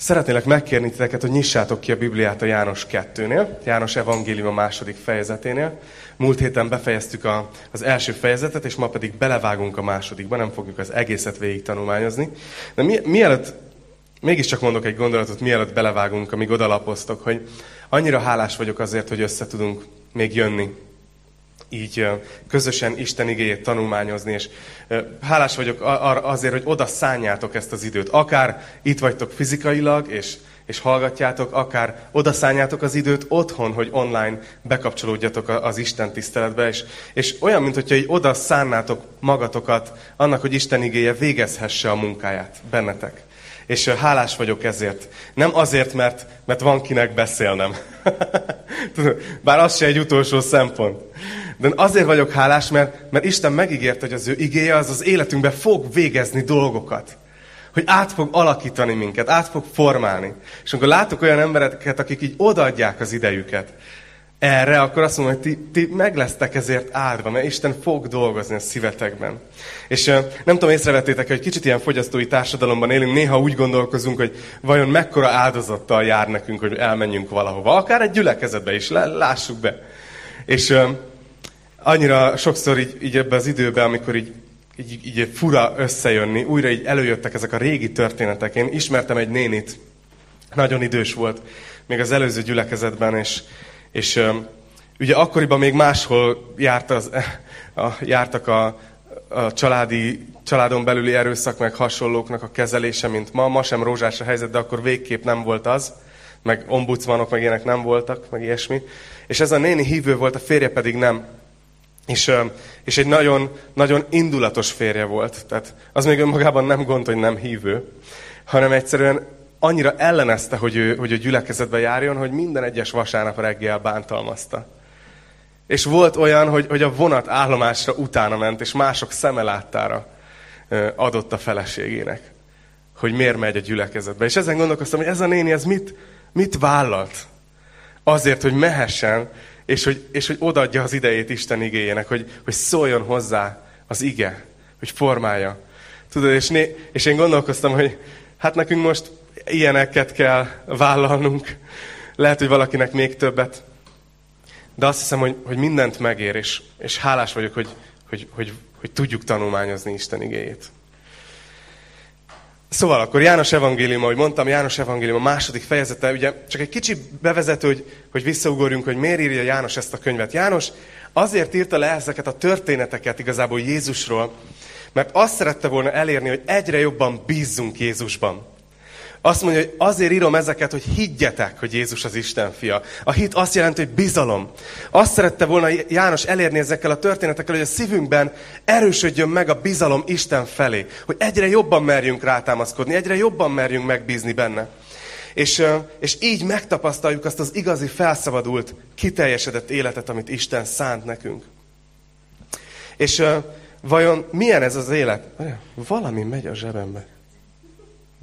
Szeretnélek megkérni titeket, hogy nyissátok ki a Bibliát a János 2-nél, János Evangélium a második fejezeténél. Múlt héten befejeztük a, az első fejezetet, és ma pedig belevágunk a másodikba, nem fogjuk az egészet végig tanulmányozni. De mi, mielőtt, mégiscsak mondok egy gondolatot, mielőtt belevágunk, amíg odalapoztok, hogy annyira hálás vagyok azért, hogy össze tudunk még jönni így közösen Isten igéjét tanulmányozni, és hálás vagyok azért, hogy oda szálljátok ezt az időt. Akár itt vagytok fizikailag, és, és hallgatjátok, akár oda szálljátok az időt otthon, hogy online bekapcsolódjatok az Isten tiszteletbe, és, és olyan, mint hogyha így oda szánnátok magatokat annak, hogy Isten igéje végezhesse a munkáját bennetek. És hálás vagyok ezért. Nem azért, mert, mert van kinek beszélnem. Bár az se egy utolsó szempont. De azért vagyok hálás, mert, mert Isten megígérte, hogy az ő igéje az az életünkben fog végezni dolgokat. Hogy át fog alakítani minket, át fog formálni. És amikor látok olyan embereket, akik így odaadják az idejüket erre, akkor azt mondom, hogy ti, ti meg lesztek ezért áldva, mert Isten fog dolgozni a szívetekben. És nem tudom, észrevettétek, hogy kicsit ilyen fogyasztói társadalomban élünk, néha úgy gondolkozunk, hogy vajon mekkora áldozattal jár nekünk, hogy elmenjünk valahova. Akár egy gyülekezetbe is, lássuk be. És annyira sokszor így, így ebbe az időben, amikor így, így, így fura összejönni, újra így előjöttek ezek a régi történetek. Én ismertem egy nénit, nagyon idős volt, még az előző gyülekezetben, és, és ugye akkoriban még máshol járt az, a, jártak a, a családi, családon belüli erőszak, meg hasonlóknak a kezelése, mint ma. Ma sem rózsás a helyzet, de akkor végképp nem volt az. Meg ombudsmanok, meg ilyenek nem voltak, meg ilyesmi. És ez a néni hívő volt, a férje pedig nem. És, és egy nagyon, nagyon indulatos férje volt. Tehát az még önmagában nem gond, hogy nem hívő, hanem egyszerűen annyira ellenezte, hogy ő, hogy ő gyülekezetbe járjon, hogy minden egyes vasárnap reggel bántalmazta. És volt olyan, hogy, hogy a vonat állomásra utána ment, és mások szemeláttára adott a feleségének, hogy miért megy a gyülekezetbe. És ezen gondolkoztam, hogy ez a néni, ez mit, mit vállalt? Azért, hogy mehessen és hogy, és hogy odaadja az idejét Isten igéjének, hogy, hogy szóljon hozzá az ige, hogy formálja. Tudod, és, né, és én gondolkoztam, hogy hát nekünk most ilyeneket kell vállalnunk. Lehet, hogy valakinek még többet. De azt hiszem, hogy, hogy mindent megér, és, és hálás vagyok, hogy, hogy, hogy, hogy tudjuk tanulmányozni Isten igéjét. Szóval akkor János Evangélium, ahogy mondtam, János Evangélium a második fejezete, ugye csak egy kicsi bevezető, hogy, hogy visszaugorjunk, hogy miért írja János ezt a könyvet. János azért írta le ezeket a történeteket igazából Jézusról, mert azt szerette volna elérni, hogy egyre jobban bízzunk Jézusban. Azt mondja, hogy azért írom ezeket, hogy higgyetek, hogy Jézus az Isten fia. A hit azt jelenti, hogy bizalom. Azt szerette volna János elérni ezekkel a történetekkel, hogy a szívünkben erősödjön meg a bizalom Isten felé. Hogy egyre jobban merjünk rátámaszkodni, egyre jobban merjünk megbízni benne. És, és így megtapasztaljuk azt az igazi, felszabadult, kiteljesedett életet, amit Isten szánt nekünk. És vajon milyen ez az élet? Valami megy a zsebembe.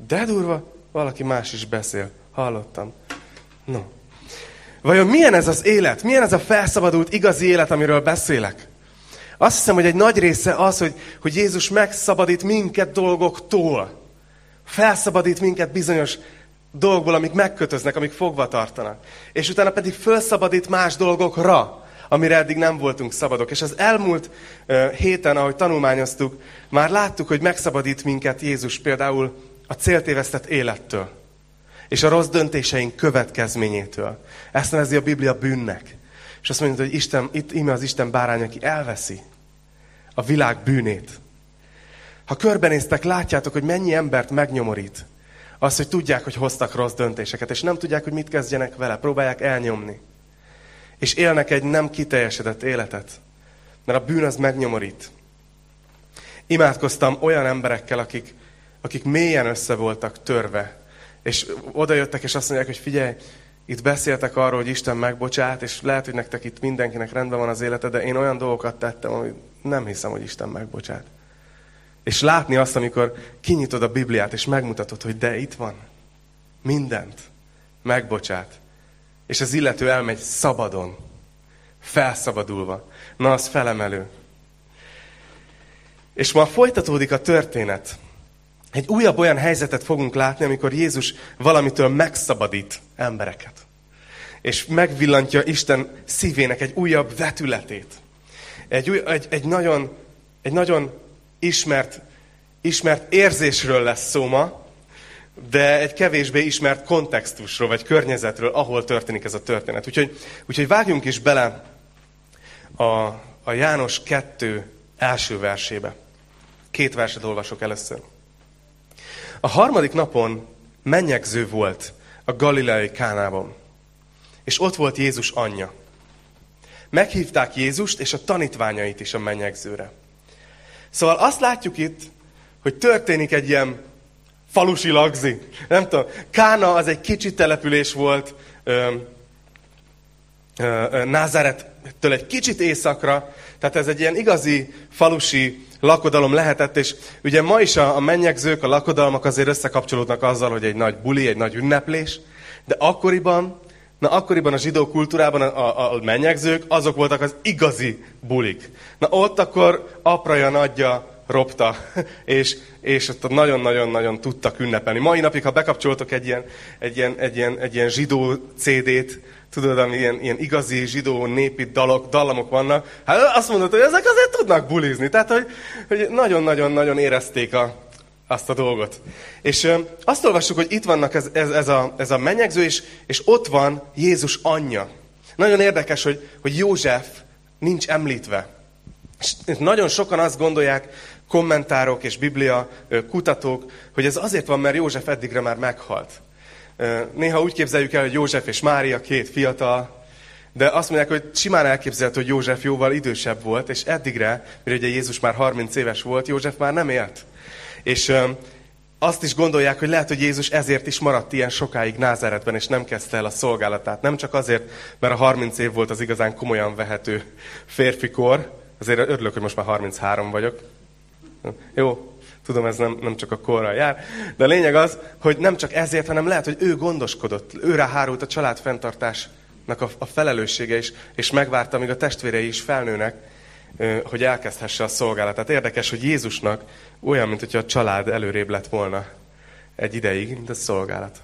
De durva, valaki más is beszél. Hallottam. No. Vajon milyen ez az élet? Milyen ez a felszabadult igazi élet, amiről beszélek? Azt hiszem, hogy egy nagy része az, hogy, hogy Jézus megszabadít minket dolgoktól. Felszabadít minket bizonyos dolgokból, amik megkötöznek, amik fogva tartanak. És utána pedig felszabadít más dolgokra, amire eddig nem voltunk szabadok. És az elmúlt uh, héten, ahogy tanulmányoztuk, már láttuk, hogy megszabadít minket Jézus például a céltévesztett élettől, és a rossz döntéseink következményétől. Ezt nevezi a Biblia bűnnek. És azt mondja, hogy Isten, itt íme az Isten bárány, aki elveszi a világ bűnét. Ha körbenéztek, látjátok, hogy mennyi embert megnyomorít. Az, hogy tudják, hogy hoztak rossz döntéseket, és nem tudják, hogy mit kezdjenek vele. Próbálják elnyomni. És élnek egy nem kiteljesedett életet. Mert a bűn az megnyomorít. Imádkoztam olyan emberekkel, akik akik mélyen össze voltak törve. És oda jöttek, és azt mondják, hogy figyelj, itt beszéltek arról, hogy Isten megbocsát, és lehet, hogy nektek itt mindenkinek rendben van az élete, de én olyan dolgokat tettem, hogy nem hiszem, hogy Isten megbocsát. És látni azt, amikor kinyitod a Bibliát, és megmutatod, hogy de itt van. Mindent. Megbocsát. És az illető elmegy szabadon. Felszabadulva. Na, az felemelő. És ma folytatódik a történet egy újabb olyan helyzetet fogunk látni, amikor Jézus valamitől megszabadít embereket. És megvillantja Isten szívének egy újabb vetületét. Egy, új, egy, egy, nagyon, egy nagyon ismert, ismert érzésről lesz szó ma, de egy kevésbé ismert kontextusról, vagy környezetről, ahol történik ez a történet. Úgyhogy, úgyhogy vágjunk is bele a, a János 2 első versébe. Két verset olvasok először. A harmadik napon mennyegző volt a galileai Kánában, és ott volt Jézus anyja. Meghívták Jézust és a tanítványait is a mennyegzőre. Szóval azt látjuk itt, hogy történik egy ilyen falusi lagzi. Nem tudom, Kána az egy kicsi település volt, ö, ö, Názárettől egy kicsit északra, tehát ez egy ilyen igazi falusi lakodalom lehetett, és ugye ma is a, a mennyegzők, a lakodalmak azért összekapcsolódnak azzal, hogy egy nagy buli, egy nagy ünneplés, de akkoriban, na akkoriban a zsidó kultúrában a, a, a mennyegzők, azok voltak az igazi bulik. Na ott akkor apraja nagyja ropta, és, és ott nagyon-nagyon-nagyon tudtak ünnepelni. Mai napig, ha bekapcsoltok egy ilyen, egy ilyen, egy ilyen, egy ilyen zsidó CD-t, tudod, ami ilyen, ilyen igazi zsidó népi dalok, dallamok vannak, hát azt mondod, hogy ezek azért tudnak bulizni. Tehát, hogy, nagyon-nagyon-nagyon érezték a, azt a dolgot. És ö, azt olvassuk, hogy itt vannak ez, ez, ez, a, ez a mennyegző, és, és ott van Jézus anyja. Nagyon érdekes, hogy, hogy József nincs említve. És nagyon sokan azt gondolják, kommentárok és biblia kutatók, hogy ez azért van, mert József eddigre már meghalt. Néha úgy képzeljük el, hogy József és Mária két fiatal, de azt mondják, hogy simán elképzelhető, hogy József jóval idősebb volt, és eddigre, mert ugye Jézus már 30 éves volt, József már nem élt. És azt is gondolják, hogy lehet, hogy Jézus ezért is maradt ilyen sokáig Názáretben, és nem kezdte el a szolgálatát. Nem csak azért, mert a 30 év volt az igazán komolyan vehető férfikor, azért örülök, hogy most már 33 vagyok. Jó, Tudom, ez nem, nem csak a korral jár. De a lényeg az, hogy nem csak ezért, hanem lehet, hogy ő gondoskodott, őre hárult a család fenntartásnak a, a felelőssége is, és megvárta, amíg a testvérei is felnőnek, hogy elkezdhesse a szolgálatát. Érdekes, hogy Jézusnak olyan, mint hogyha a család előrébb lett volna egy ideig, mint a szolgálat.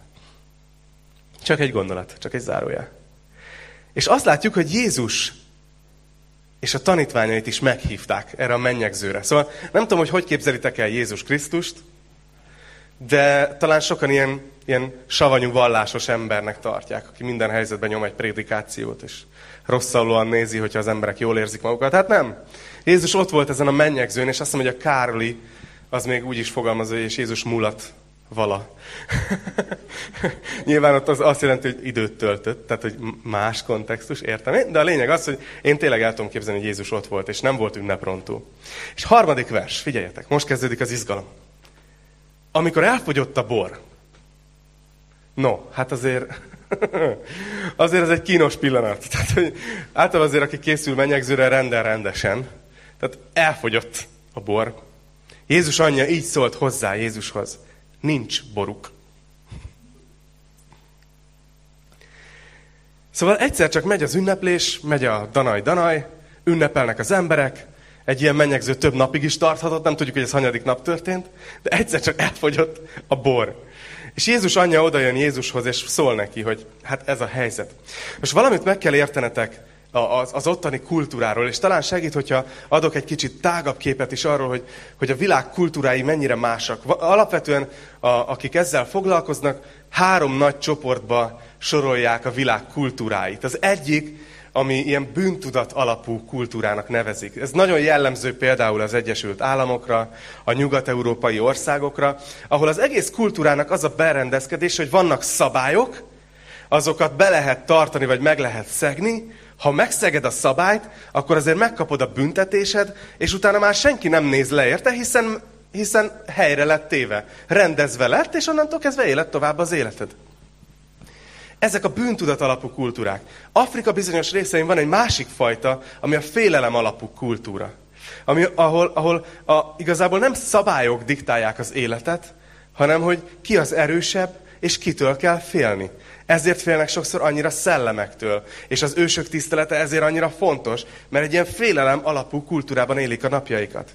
Csak egy gondolat, csak egy zárójel. És azt látjuk, hogy Jézus és a tanítványait is meghívták erre a mennyegzőre. Szóval nem tudom, hogy hogy képzelitek el Jézus Krisztust, de talán sokan ilyen, ilyen savanyú vallásos embernek tartják, aki minden helyzetben nyom egy prédikációt, és rosszallóan nézi, hogyha az emberek jól érzik magukat. Hát nem. Jézus ott volt ezen a mennyegzőn, és azt mondom, hogy a Kárli az még úgy is fogalmazza, hogy és Jézus mulat vala. Nyilván ott az azt jelenti, hogy időt töltött, tehát hogy más kontextus, értem én, de a lényeg az, hogy én tényleg el tudom képzelni, hogy Jézus ott volt, és nem volt ünneprontó. És harmadik vers, figyeljetek, most kezdődik az izgalom. Amikor elfogyott a bor, no, hát azért, azért ez egy kínos pillanat. Tehát, hogy általában azért, aki készül menyegzőre, rendel rendesen. Tehát elfogyott a bor. Jézus anyja így szólt hozzá Jézushoz nincs boruk. Szóval egyszer csak megy az ünneplés, megy a danaj-danaj, ünnepelnek az emberek, egy ilyen mennyegző több napig is tarthatott, nem tudjuk, hogy ez hanyadik nap történt, de egyszer csak elfogyott a bor. És Jézus anyja odajön Jézushoz, és szól neki, hogy hát ez a helyzet. Most valamit meg kell értenetek, az, az ottani kultúráról, és talán segít, hogyha adok egy kicsit tágabb képet is arról, hogy, hogy a világ kultúrái mennyire másak. Alapvetően, a, akik ezzel foglalkoznak, három nagy csoportba sorolják a világ kultúráit. Az egyik, ami ilyen bűntudat alapú kultúrának nevezik. Ez nagyon jellemző például az Egyesült Államokra, a nyugat-európai országokra, ahol az egész kultúrának az a berendezkedés, hogy vannak szabályok, azokat be lehet tartani, vagy meg lehet szegni, ha megszeged a szabályt, akkor azért megkapod a büntetésed, és utána már senki nem néz le érte, hiszen, hiszen helyre lett téve. Rendezve lett, és onnantól kezdve élet tovább az életed. Ezek a bűntudat alapú kultúrák. Afrika bizonyos részein van egy másik fajta, ami a félelem alapú kultúra. Ami, ahol, ahol a, igazából nem szabályok diktálják az életet, hanem hogy ki az erősebb, és kitől kell félni. Ezért félnek sokszor annyira szellemektől. És az ősök tisztelete ezért annyira fontos, mert egy ilyen félelem alapú kultúrában élik a napjaikat.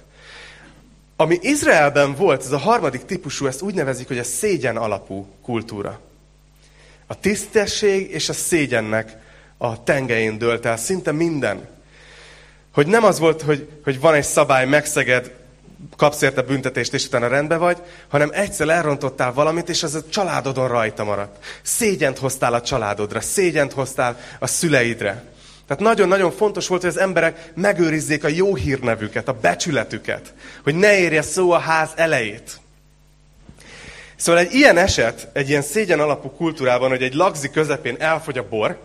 Ami Izraelben volt, ez a harmadik típusú, ezt úgy nevezik, hogy a szégyen alapú kultúra. A tisztesség és a szégyennek a tengelyén dőlt el szinte minden. Hogy nem az volt, hogy, hogy van egy szabály, megszeged, kapsz érte büntetést, és utána rendbe vagy, hanem egyszer elrontottál valamit, és az a családodon rajta maradt. Szégyent hoztál a családodra, szégyent hoztál a szüleidre. Tehát nagyon-nagyon fontos volt, hogy az emberek megőrizzék a jó hírnevüket, a becsületüket, hogy ne érje szó a ház elejét. Szóval egy ilyen eset, egy ilyen szégyen alapú kultúrában, hogy egy lagzi közepén elfogy a bor,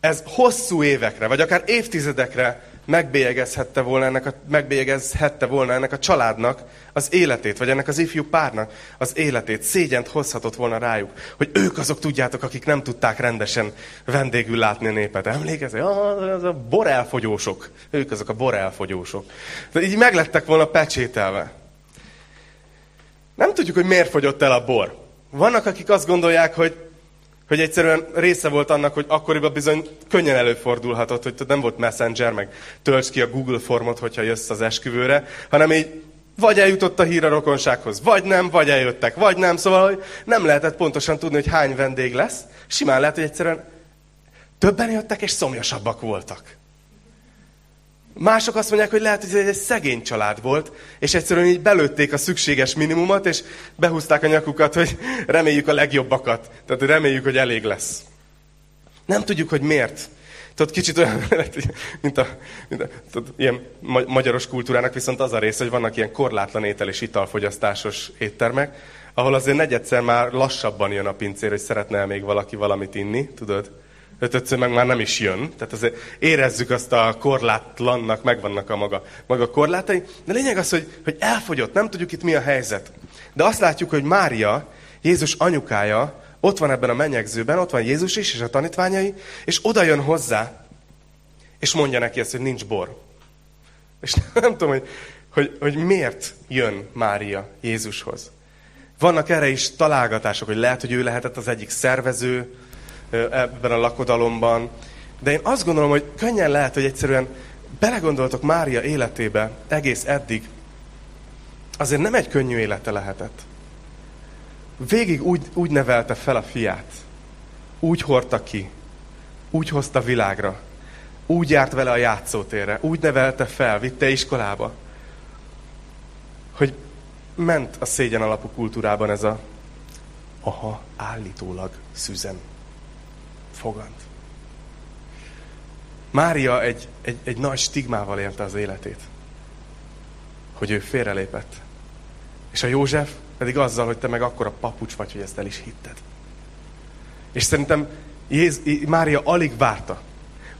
ez hosszú évekre, vagy akár évtizedekre megbélyegezhette volna ennek a, megbélyegezhette volna ennek a családnak az életét, vagy ennek az ifjú párnak az életét. Szégyent hozhatott volna rájuk, hogy ők azok tudjátok, akik nem tudták rendesen vendégül látni a népet. Emlékezz, az a borelfogyósok. Ők azok a borelfogyósok. De így meglettek volna pecsételve. Nem tudjuk, hogy miért fogyott el a bor. Vannak, akik azt gondolják, hogy hogy egyszerűen része volt annak, hogy akkoriban bizony könnyen előfordulhatott, hogy nem volt messenger, meg tölts ki a Google formot, hogyha jössz az esküvőre, hanem így vagy eljutott a hír a rokonsághoz, vagy nem, vagy eljöttek, vagy nem. Szóval hogy nem lehetett pontosan tudni, hogy hány vendég lesz. Simán lehet, hogy egyszerűen többen jöttek, és szomjasabbak voltak. Mások azt mondják, hogy lehet, hogy ez egy szegény család volt, és egyszerűen így belőtték a szükséges minimumot, és behúzták a nyakukat, hogy reméljük a legjobbakat. Tehát reméljük, hogy elég lesz. Nem tudjuk, hogy miért. Tudod, kicsit olyan, mint a, mint a tudod, ilyen magyaros kultúrának viszont az a része, hogy vannak ilyen korlátlan étel és italfogyasztásos éttermek, ahol azért negyedszer már lassabban jön a pincér, hogy szeretne még valaki valamit inni, tudod? Ötödször meg már nem is jön. Tehát azért érezzük azt a korlátlannak, megvannak a maga, maga korlátai. De lényeg az, hogy, hogy elfogyott, nem tudjuk itt mi a helyzet. De azt látjuk, hogy Mária, Jézus anyukája, ott van ebben a menyegzőben, ott van Jézus is, és a tanítványai, és oda jön hozzá, és mondja neki ezt, hogy nincs bor. És nem tudom, hogy, hogy, hogy miért jön Mária Jézushoz. Vannak erre is találgatások, hogy lehet, hogy ő lehetett az egyik szervező, ebben a lakodalomban. De én azt gondolom, hogy könnyen lehet, hogy egyszerűen belegondoltok Mária életébe egész eddig, azért nem egy könnyű élete lehetett. Végig úgy, úgy nevelte fel a fiát, úgy hordta ki, úgy hozta világra, úgy járt vele a játszótérre, úgy nevelte fel, vitte iskolába, hogy ment a szégyen alapú kultúrában ez a aha, állítólag szüzen fogant. Mária egy, egy, egy nagy stigmával élte az életét. Hogy ő félrelépett. És a József pedig azzal, hogy te meg akkora papucs vagy, hogy ezt el is hitted. És szerintem Jéz, Mária alig várta,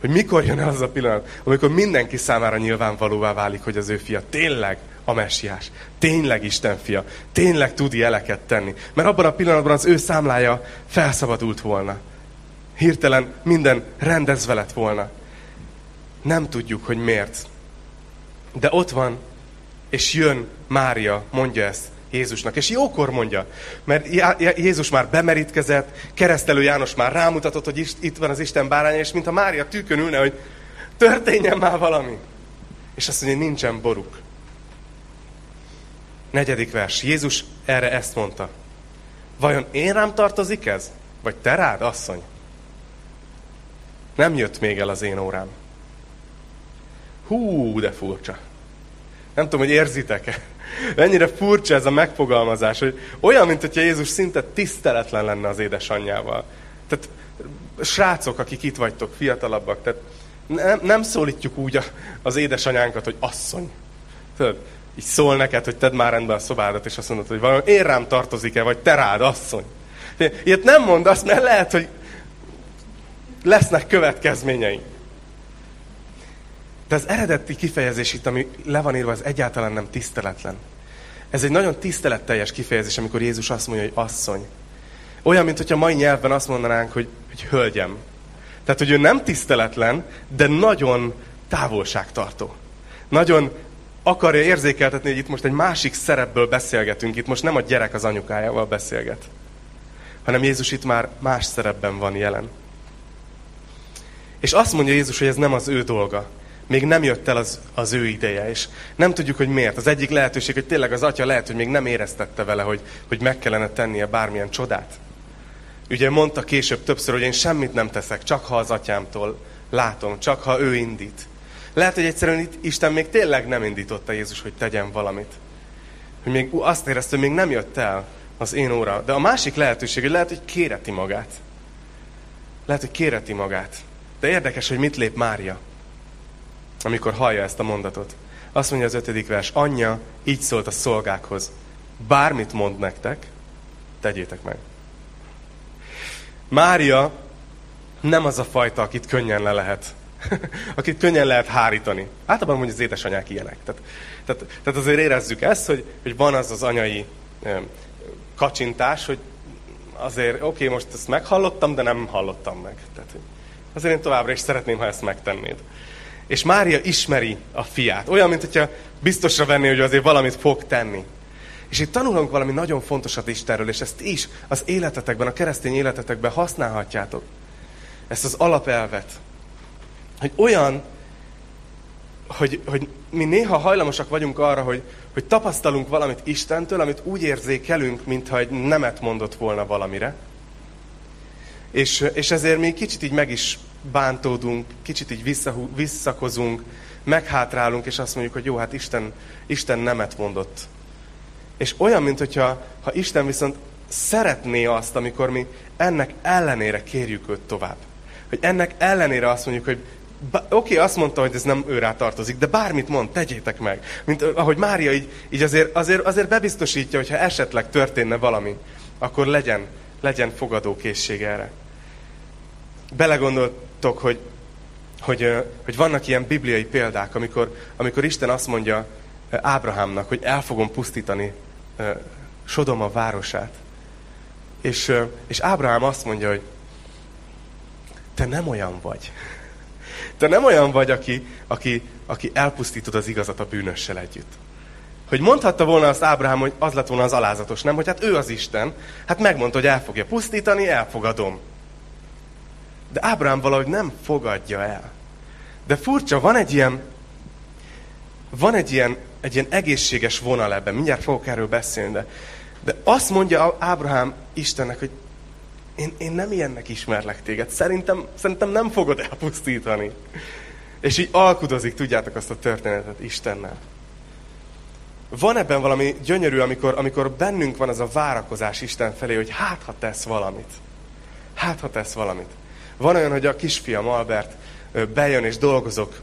hogy mikor jön el az a pillanat, amikor mindenki számára nyilvánvalóvá válik, hogy az ő fia tényleg a messiás, tényleg Isten fia, tényleg tud jeleket tenni. Mert abban a pillanatban az ő számlája felszabadult volna hirtelen minden rendezve lett volna. Nem tudjuk, hogy miért. De ott van, és jön Mária, mondja ezt Jézusnak. És jókor mondja, mert Jézus már bemerítkezett, keresztelő János már rámutatott, hogy itt van az Isten báránya, és mintha Mária tűkön ülne, hogy történjen már valami. És azt mondja, nincsen boruk. Negyedik vers. Jézus erre ezt mondta. Vajon én rám tartozik ez? Vagy te rád, asszony? Nem jött még el az én órám. Hú, de furcsa. Nem tudom, hogy érzitek-e. Ennyire furcsa ez a megfogalmazás, hogy olyan, mint hogyha Jézus szinte tiszteletlen lenne az édesanyjával. Tehát srácok, akik itt vagytok, fiatalabbak, tehát nem, nem szólítjuk úgy az édesanyánkat, hogy asszony. Tudod, így szól neked, hogy tedd már rendbe a szobádat, és azt mondod, hogy valami én rám tartozik-e, vagy te rád, asszony. Ilyet nem mondasz, mert lehet, hogy lesznek következményei. De az eredeti kifejezés itt, ami le van írva, az egyáltalán nem tiszteletlen. Ez egy nagyon tiszteletteljes kifejezés, amikor Jézus azt mondja, hogy asszony. Olyan, mint hogyha mai nyelvben azt mondanánk, hogy, hogy hölgyem. Tehát, hogy ő nem tiszteletlen, de nagyon távolságtartó. Nagyon akarja érzékeltetni, hogy itt most egy másik szerepből beszélgetünk. Itt most nem a gyerek az anyukájával beszélget. Hanem Jézus itt már más szerepben van jelen. És azt mondja Jézus, hogy ez nem az ő dolga. még nem jött el az, az ő ideje, és nem tudjuk, hogy miért. Az egyik lehetőség, hogy tényleg az atya lehet, hogy még nem éreztette vele, hogy, hogy meg kellene tennie bármilyen csodát. Ugye mondta később többször, hogy én semmit nem teszek, csak ha az atyámtól látom, csak ha ő indít. Lehet, hogy egyszerűen itt Isten még tényleg nem indította Jézus, hogy tegyen valamit. Hogy még azt érezte, hogy még nem jött el az én óra. De a másik lehetőség, hogy lehet, hogy kéreti magát. Lehet, hogy kéreti magát. De érdekes, hogy mit lép Mária, amikor hallja ezt a mondatot. Azt mondja az ötödik vers, anyja így szólt a szolgákhoz. Bármit mond nektek, tegyétek meg. Mária nem az a fajta, akit könnyen le lehet akit könnyen lehet hárítani. Általában mondja az édesanyák ilyenek. Tehát, tehát, tehát azért érezzük ezt, hogy, hogy van az az anyai kacsintás, hogy azért, oké, okay, most ezt meghallottam, de nem hallottam meg. Tehát, azért én továbbra is szeretném, ha ezt megtennéd. És Mária ismeri a fiát. Olyan, mint hogyha biztosra venné, hogy azért valamit fog tenni. És itt tanulunk valami nagyon fontosat Istenről, és ezt is az életetekben, a keresztény életetekben használhatjátok. Ezt az alapelvet. Hogy olyan, hogy, hogy mi néha hajlamosak vagyunk arra, hogy, hogy tapasztalunk valamit Istentől, amit úgy érzékelünk, mintha egy nemet mondott volna valamire. És, és ezért mi kicsit így meg is bántódunk, kicsit így vissza, visszakozunk, meghátrálunk, és azt mondjuk, hogy jó, hát Isten, Isten nemet mondott. És olyan, mint hogyha ha Isten viszont szeretné azt, amikor mi ennek ellenére kérjük őt tovább. Hogy ennek ellenére azt mondjuk, hogy Oké, azt mondta, hogy ez nem őrá tartozik, de bármit mond, tegyétek meg. Mint ahogy Mária így, így azért, azért, azért bebiztosítja, hogy ha esetleg történne valami, akkor legyen, legyen fogadókészség erre. Belegondoltok, hogy, hogy, hogy vannak ilyen bibliai példák, amikor, amikor Isten azt mondja Ábrahámnak, hogy el fogom pusztítani Sodoma városát. És, és Ábrahám azt mondja, hogy te nem olyan vagy. Te nem olyan vagy, aki, aki, aki elpusztítod az igazat a bűnössel együtt. Hogy mondhatta volna azt Ábrahám, hogy az lett volna az alázatos, nem? Hogy hát ő az Isten. Hát megmondta, hogy el fogja pusztítani, elfogadom. De Ábrahám valahogy nem fogadja el. De furcsa, van egy ilyen, van egy ilyen, egy ilyen egészséges vonal ebben. Mindjárt fogok erről beszélni, de, de azt mondja Ábrahám Istennek, hogy én, én nem ilyennek ismerlek téged. Szerintem, szerintem nem fogod elpusztítani. És így alkudozik, tudjátok azt a történetet Istennel. Van ebben valami gyönyörű, amikor, amikor bennünk van az a várakozás Isten felé, hogy hát, ha tesz valamit. Hát, ha tesz valamit. Van olyan, hogy a kisfiam Albert bejön és dolgozok,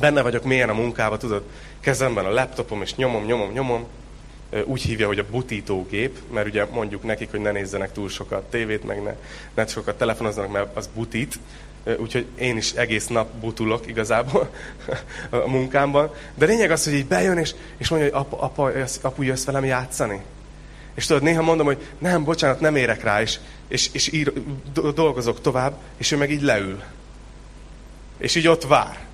benne vagyok mélyen a munkába, tudod, kezemben a laptopom, és nyomom, nyomom, nyomom, úgy hívja, hogy a butítógép, mert ugye mondjuk nekik, hogy ne nézzenek túl sokat tévét, meg ne, ne sokat telefonozzanak, mert az butít. Úgyhogy én is egész nap butulok igazából a munkámban. De lényeg az, hogy így bejön, és, és mondja, hogy apa, apa, apu, jössz velem játszani? És tudod, néha mondom, hogy nem, bocsánat, nem érek rá, és, és, és ír, dolgozok tovább, és ő meg így leül. És így ott vár.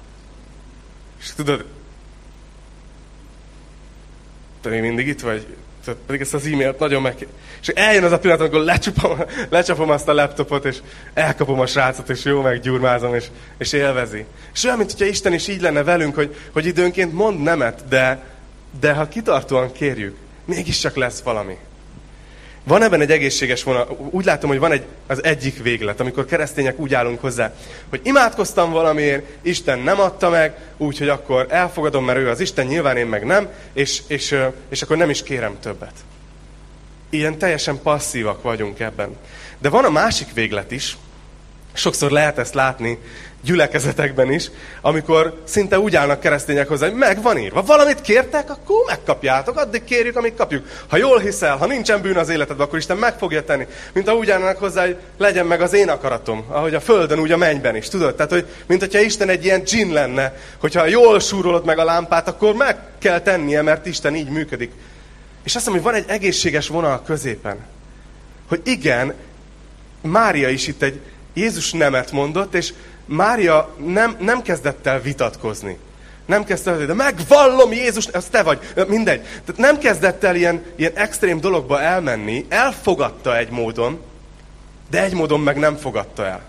És tudod, te még mindig itt vagy? Tehát pedig ezt az e-mailt nagyon meg... És eljön az a pillanat, amikor lecsapom, lecsapom azt a laptopot, és elkapom a srácot, és jó meggyurmázom, és, és élvezi. És olyan, mint hogyha Isten is így lenne velünk, hogy, hogy időnként mond nemet, de, de ha kitartóan kérjük, mégiscsak lesz valami. Van ebben egy egészséges vonal. Úgy látom, hogy van egy, az egyik véglet, amikor keresztények úgy állunk hozzá, hogy imádkoztam valamiért, Isten nem adta meg, úgyhogy akkor elfogadom, mert ő az Isten, nyilván én meg nem, és, és, és akkor nem is kérem többet. Ilyen teljesen passzívak vagyunk ebben. De van a másik véglet is, sokszor lehet ezt látni gyülekezetekben is, amikor szinte úgy állnak keresztények hozzá, hogy meg van írva. Valamit kértek, akkor megkapjátok, addig kérjük, amíg kapjuk. Ha jól hiszel, ha nincsen bűn az életedben, akkor Isten meg fogja tenni. Mint ha úgy állnak hozzá, hogy legyen meg az én akaratom, ahogy a földön, úgy a mennyben is. Tudod? Tehát, hogy mint hogyha Isten egy ilyen dzsin lenne, hogyha jól súrolod meg a lámpát, akkor meg kell tennie, mert Isten így működik. És azt mondom, hogy van egy egészséges vonal középen. Hogy igen, Mária is itt egy, Jézus nemet mondott, és Mária nem, nem kezdett el vitatkozni. Nem kezdett el, de megvallom Jézus, ez te vagy, mindegy. Tehát nem kezdett el ilyen, ilyen extrém dologba elmenni, elfogadta egy módon, de egy módon meg nem fogadta el.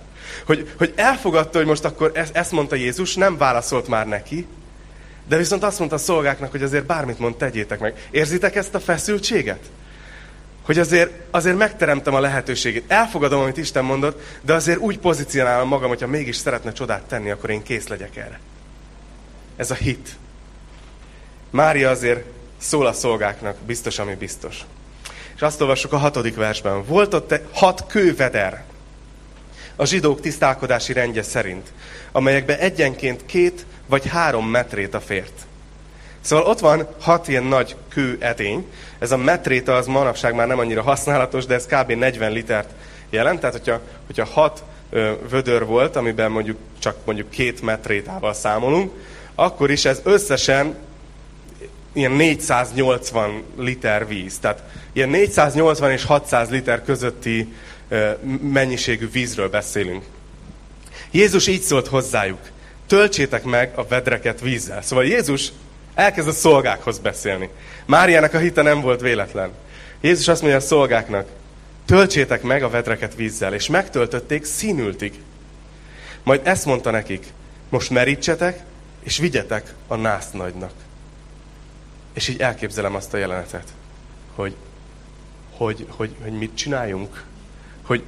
Hogy, hogy elfogadta, hogy most akkor ezt, ezt mondta Jézus, nem válaszolt már neki, de viszont azt mondta a szolgáknak, hogy azért bármit mond, tegyétek meg. Érzitek ezt a feszültséget? Hogy azért, azért megteremtem a lehetőségét. Elfogadom, amit Isten mondott, de azért úgy pozícionálom magam, hogyha mégis szeretne csodát tenni, akkor én kész legyek erre. Ez a hit. Mária azért szól a szolgáknak, biztos, ami biztos. És azt olvassuk a hatodik versben. Volt ott hat kőveder a zsidók tisztálkodási rendje szerint, amelyekbe egyenként két vagy három metréta fért. Szóval ott van hat ilyen nagy kő edény. Ez a metréta az manapság már nem annyira használatos, de ez kb. 40 litert jelent. Tehát, hogyha, hogyha hat ö, vödör volt, amiben mondjuk csak mondjuk két metrétával számolunk, akkor is ez összesen ilyen 480 liter víz. Tehát ilyen 480 és 600 liter közötti ö, mennyiségű vízről beszélünk. Jézus így szólt hozzájuk. Töltsétek meg a vedreket vízzel. Szóval Jézus elkezd a szolgákhoz beszélni. Máriának a hite nem volt véletlen. Jézus azt mondja a szolgáknak, töltsétek meg a vedreket vízzel, és megtöltötték színültig. Majd ezt mondta nekik, most merítsetek, és vigyetek a násznagynak. És így elképzelem azt a jelenetet, hogy, hogy, hogy, hogy mit csináljunk, hogy,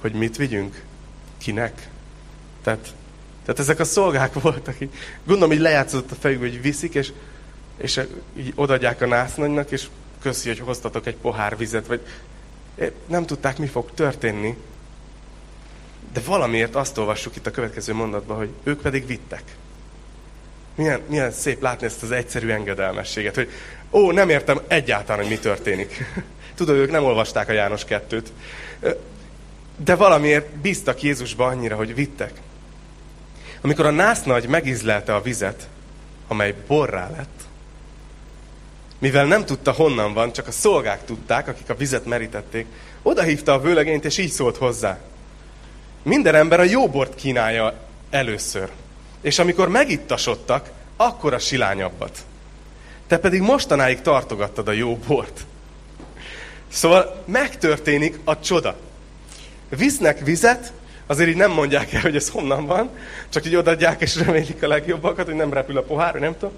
hogy mit vigyünk, kinek. Tehát tehát ezek a szolgák voltak, így, gondolom, hogy lejátszott a fejük, hogy viszik, és, és így odadják a násznanynak, és köszi, hogy hoztatok egy pohár vizet, vagy nem tudták, mi fog történni. De valamiért azt olvassuk itt a következő mondatban, hogy ők pedig vittek. Milyen, milyen szép látni ezt az egyszerű engedelmességet, hogy ó, nem értem egyáltalán, hogy mi történik. Tudod, ők nem olvasták a János kettőt. De valamiért bíztak Jézusba annyira, hogy vittek. Amikor a násznagy megizlelte a vizet, amely borrá lett, mivel nem tudta honnan van, csak a szolgák tudták, akik a vizet merítették, odahívta a vőlegényt, és így szólt hozzá. Minden ember a jó bort kínálja először. És amikor megittasodtak, akkor a silányabbat. Te pedig mostanáig tartogattad a jó bort. Szóval megtörténik a csoda. Visznek vizet, azért így nem mondják el, hogy ez honnan van, csak így odaadják és remélik a legjobbakat, hogy nem repül a pohár, nem tudom.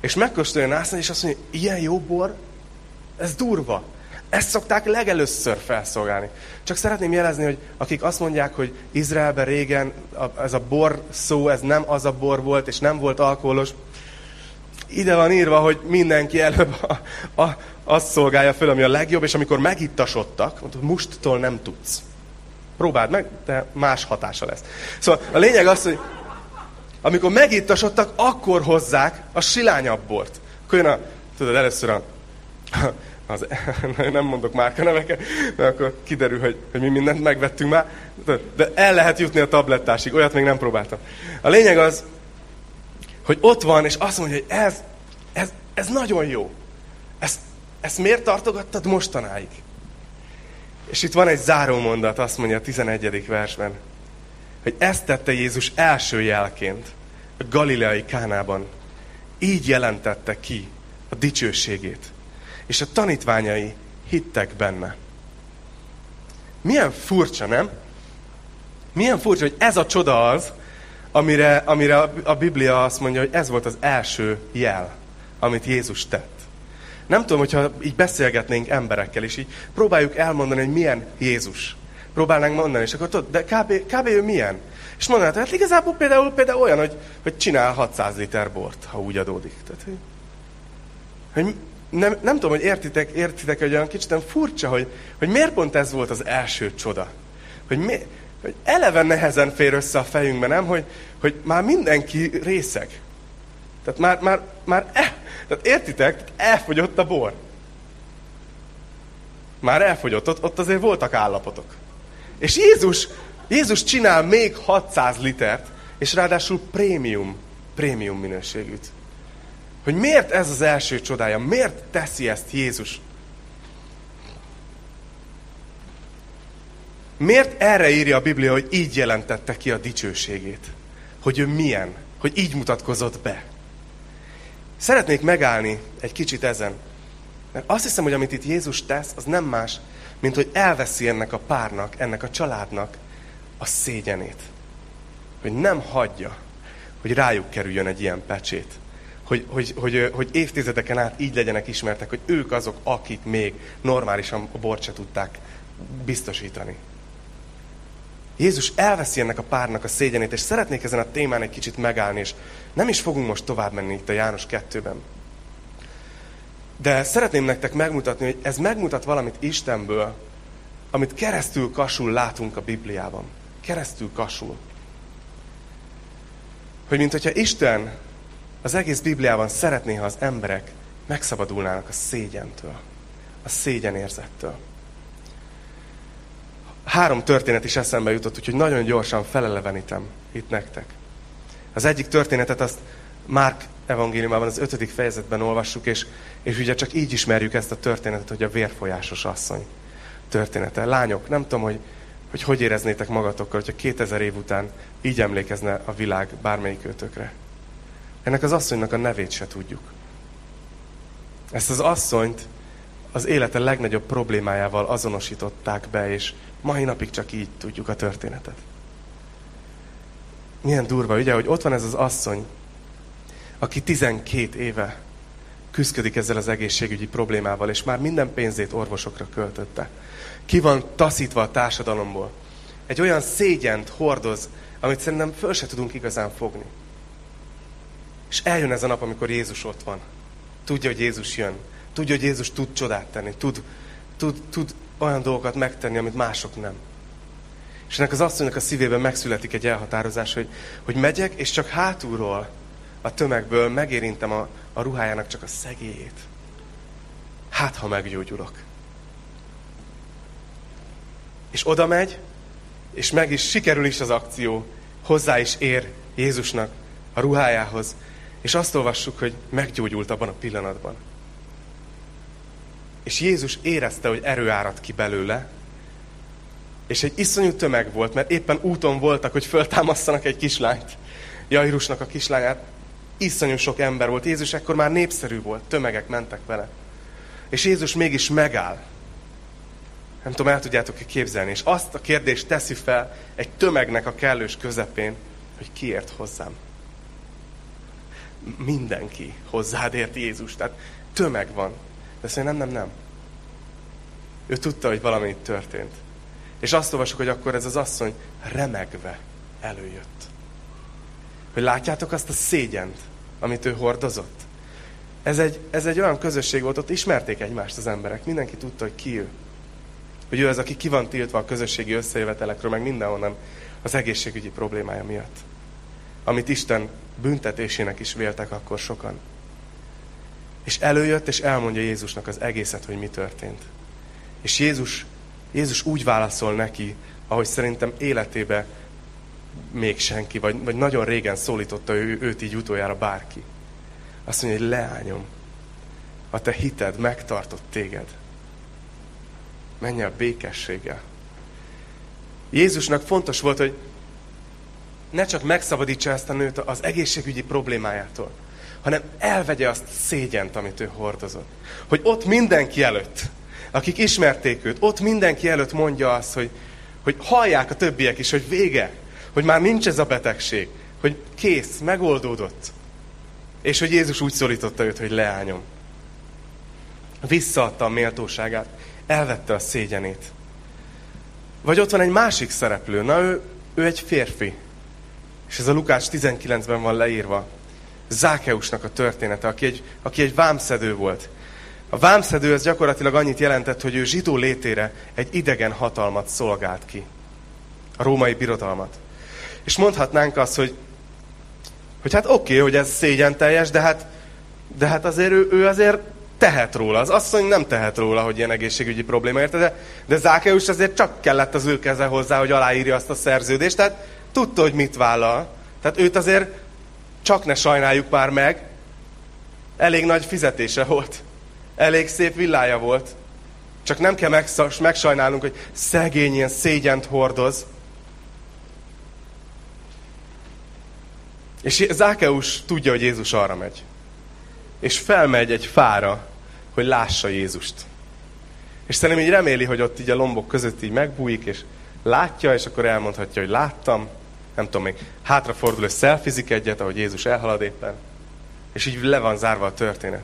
És megkóstolja Nászán, és azt mondja, ilyen jó bor, ez durva. Ezt szokták legelőször felszolgálni. Csak szeretném jelezni, hogy akik azt mondják, hogy Izraelben régen ez a bor szó, ez nem az a bor volt, és nem volt alkoholos, ide van írva, hogy mindenki előbb a, a, azt szolgálja föl, ami a legjobb, és amikor megittasodtak, mondod, musttól nem tudsz. Próbáld meg, de más hatása lesz. Szóval a lényeg az, hogy amikor megittasodtak, akkor hozzák a silányabb bort. Akkor jön a, tudod, először a, az, nem mondok márkaneveket, mert akkor kiderül, hogy, hogy mi mindent megvettünk már. De el lehet jutni a tablettásig, olyat még nem próbáltam. A lényeg az, hogy ott van, és azt mondja, hogy ez, ez, ez nagyon jó. Ezt, ezt miért tartogattad mostanáig? És itt van egy záró mondat, azt mondja a 11. versben, hogy ezt tette Jézus első jelként a galileai kánában. Így jelentette ki a dicsőségét. És a tanítványai hittek benne. Milyen furcsa, nem? Milyen furcsa, hogy ez a csoda az, amire, amire a Biblia azt mondja, hogy ez volt az első jel, amit Jézus tett. Nem tudom, hogyha így beszélgetnénk emberekkel, és így próbáljuk elmondani, hogy milyen Jézus. Próbálnánk mondani, és akkor tudod, de kb, kb. ő milyen? És mondanád, hát igazából például, például olyan, hogy, hogy csinál 600 liter bort, ha úgy adódik. Tehát, hogy, hogy nem, nem tudom, hogy értitek, értitek hogy olyan kicsit furcsa, hogy, hogy miért pont ez volt az első csoda. Hogy, mi, hogy eleve nehezen fér össze a fejünkben, nem? Hogy, hogy már mindenki részeg. Tehát már, már, már e, tehát értitek, elfogyott a bor. Már elfogyott, ott, ott azért voltak állapotok. És Jézus, Jézus csinál még 600 litert, és ráadásul prémium, prémium minőségűt. Hogy miért ez az első csodája? Miért teszi ezt Jézus? Miért erre írja a Biblia, hogy így jelentette ki a dicsőségét? Hogy ő milyen? Hogy így mutatkozott be? Szeretnék megállni egy kicsit ezen. Mert azt hiszem, hogy amit itt Jézus tesz, az nem más, mint hogy elveszi ennek a párnak, ennek a családnak a szégyenét. Hogy nem hagyja, hogy rájuk kerüljön egy ilyen pecsét. Hogy, hogy, hogy, hogy évtizedeken át így legyenek ismertek, hogy ők azok, akik még normálisan a bort se tudták biztosítani. Jézus elveszi ennek a párnak a szégyenét, és szeretnék ezen a témán egy kicsit megállni, és nem is fogunk most tovább menni itt a János 2-ben. De szeretném nektek megmutatni, hogy ez megmutat valamit Istenből, amit keresztül kasul látunk a Bibliában. Keresztül kasul. Hogy mint hogyha Isten az egész Bibliában szeretné, ha az emberek megszabadulnának a szégyentől, a szégyenérzettől. Három történet is eszembe jutott, úgyhogy nagyon gyorsan felelevenítem itt nektek. Az egyik történetet azt Márk evangéliumában az ötödik fejezetben olvassuk, és, és ugye csak így ismerjük ezt a történetet, hogy a vérfolyásos asszony története. Lányok, nem tudom, hogy hogy, hogy éreznétek magatokkal, hogyha 2000 év után így emlékezne a világ bármelyik őtökre. Ennek az asszonynak a nevét se tudjuk. Ezt az asszonyt az élete legnagyobb problémájával azonosították be, és mai napig csak így tudjuk a történetet. Milyen durva, ugye, hogy ott van ez az asszony, aki 12 éve küzdik ezzel az egészségügyi problémával, és már minden pénzét orvosokra költötte. Ki van taszítva a társadalomból. Egy olyan szégyent hordoz, amit szerintem föl se tudunk igazán fogni. És eljön ez a nap, amikor Jézus ott van. Tudja, hogy Jézus jön. Tudja, hogy Jézus tud csodát tenni. Tud, tud, tud olyan dolgokat megtenni, amit mások nem. És ennek az asszonynak a szívében megszületik egy elhatározás, hogy, hogy megyek, és csak hátulról a tömegből megérintem a, a ruhájának csak a szegélyét. Hát, ha meggyógyulok. És oda megy, és meg is sikerül is az akció. Hozzá is ér Jézusnak a ruhájához. És azt olvassuk, hogy meggyógyult abban a pillanatban. És Jézus érezte, hogy erő árad ki belőle, és egy iszonyú tömeg volt, mert éppen úton voltak, hogy föltámasztanak egy kislányt. Jairusnak a kislányát. Iszonyú sok ember volt. Jézus ekkor már népszerű volt, tömegek mentek vele. És Jézus mégis megáll. Nem tudom, el tudjátok-e képzelni. És azt a kérdést teszi fel egy tömegnek a kellős közepén, hogy ki ért hozzám. Mindenki hozzád ért Jézus. Tehát tömeg van. De azt mondja, nem, nem, nem. Ő tudta, hogy valami itt történt. És azt olvasok, hogy akkor ez az asszony remegve előjött. Hogy látjátok azt a szégyent, amit ő hordozott? Ez egy, ez egy olyan közösség volt, ott ismerték egymást az emberek. Mindenki tudta, hogy ki ő. Hogy ő az, aki ki van tiltva a közösségi összejövetelekről, meg mindenhonnan az egészségügyi problémája miatt. Amit Isten büntetésének is véltek akkor sokan. És előjött, és elmondja Jézusnak az egészet, hogy mi történt. És Jézus, Jézus úgy válaszol neki, ahogy szerintem életébe még senki, vagy, vagy nagyon régen szólította ő, őt így utoljára bárki. Azt mondja, hogy leányom, a te hited megtartott téged. Menj el békességgel. Jézusnak fontos volt, hogy ne csak megszabadítsa ezt a nőt az egészségügyi problémájától, hanem elvegye azt szégyent, amit ő hordozott. Hogy ott mindenki előtt, akik ismerték őt, ott mindenki előtt mondja azt, hogy, hogy hallják a többiek is, hogy vége, hogy már nincs ez a betegség, hogy kész, megoldódott. És hogy Jézus úgy szólította őt, hogy leányom. Visszaadta a méltóságát, elvette a szégyenét. Vagy ott van egy másik szereplő, na ő, ő egy férfi. És ez a Lukács 19-ben van leírva. Zákeusnak a története, aki egy, aki egy vámszedő volt. A vámszedő az gyakorlatilag annyit jelentett, hogy ő zsidó létére egy idegen hatalmat szolgált ki. A római birodalmat. És mondhatnánk azt, hogy, hogy hát oké, okay, hogy ez szégyen teljes, de hát, de hát azért ő, ő azért tehet róla. Az asszony nem tehet róla, hogy ilyen egészségügyi probléma érte, de, de Zákeus azért csak kellett az ő keze hozzá, hogy aláírja azt a szerződést, tehát tudta, hogy mit vállal. Tehát őt azért csak ne sajnáljuk már meg. Elég nagy fizetése volt. Elég szép villája volt. Csak nem kell megsajnálnunk, hogy szegény ilyen szégyent hordoz. És Zákeus tudja, hogy Jézus arra megy. És felmegy egy fára, hogy lássa Jézust. És szerintem így reméli, hogy ott így a lombok között így megbújik, és látja, és akkor elmondhatja, hogy láttam, nem tudom még, hátrafordul, és szelfizik egyet, ahogy Jézus elhalad éppen. És így le van zárva a történet.